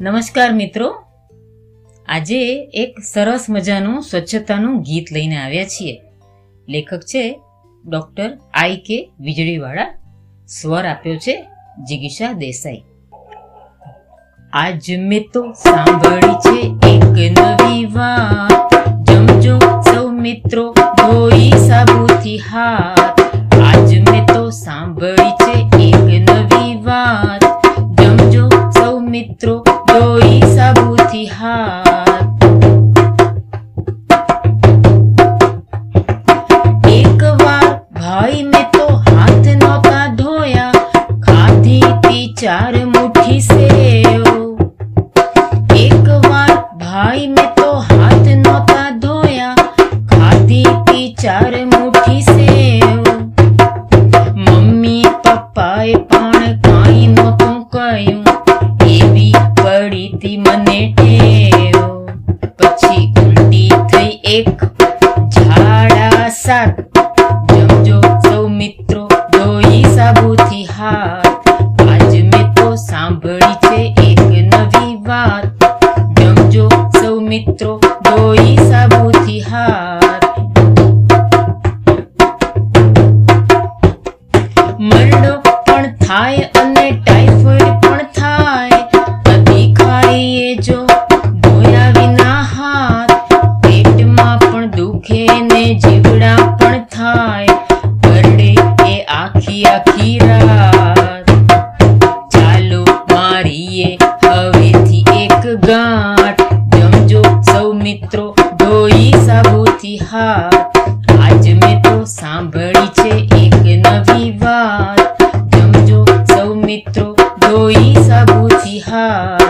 નમસ્કાર મિત્રો. આજે એક સરસ મજાનું, સ્વચ્છતાનું ગીત લઈને આવ્યા છીએ. લેખક છે ડોક્ટર આઈ કે વીજળીવાળા. સ્વર આપ્યો છે જિગીશા દેસાઈ. આજ મેં તો સાંભળી છે એક નવી વાત. જમજો સૌ મિત્રો, ધોઈ સાબુથી હાથ. આજ મેં તો સાંભળી છે એક નવી વાત. જમજો સૌ મિત્રો તી ચાર મુઠ્ઠી સેવ એક વાર ભાઈ મેં તો હાથ નહોતા ધોયા ખાધી તી ચાર મુઠ્ઠી સેવ મમ્મી પપ્પાએ પણ કાંઈ નહોતું કહ્યું એવી પડી તી મને ટેવ પછી ઉલટી થઈ એક ઝાડા સાત મિત્રો ધોઈ સાબુથી હાર. મરડો પણ થાય અને ટાઈફોઈડ પણ થાય. કદી ખાઈએ જો ધોયા વિના હાથ પેટમાં પણ દુખે ને જીવડા પણ થાય. કરડે એ આખી આખી મિત્રો ધોઈ સાબુથી હાથ આજ મેં તો સાંભળી છે એક નવી વાત. જમજો સૌ મિત્રો ધોઈ સાબુથી હાથ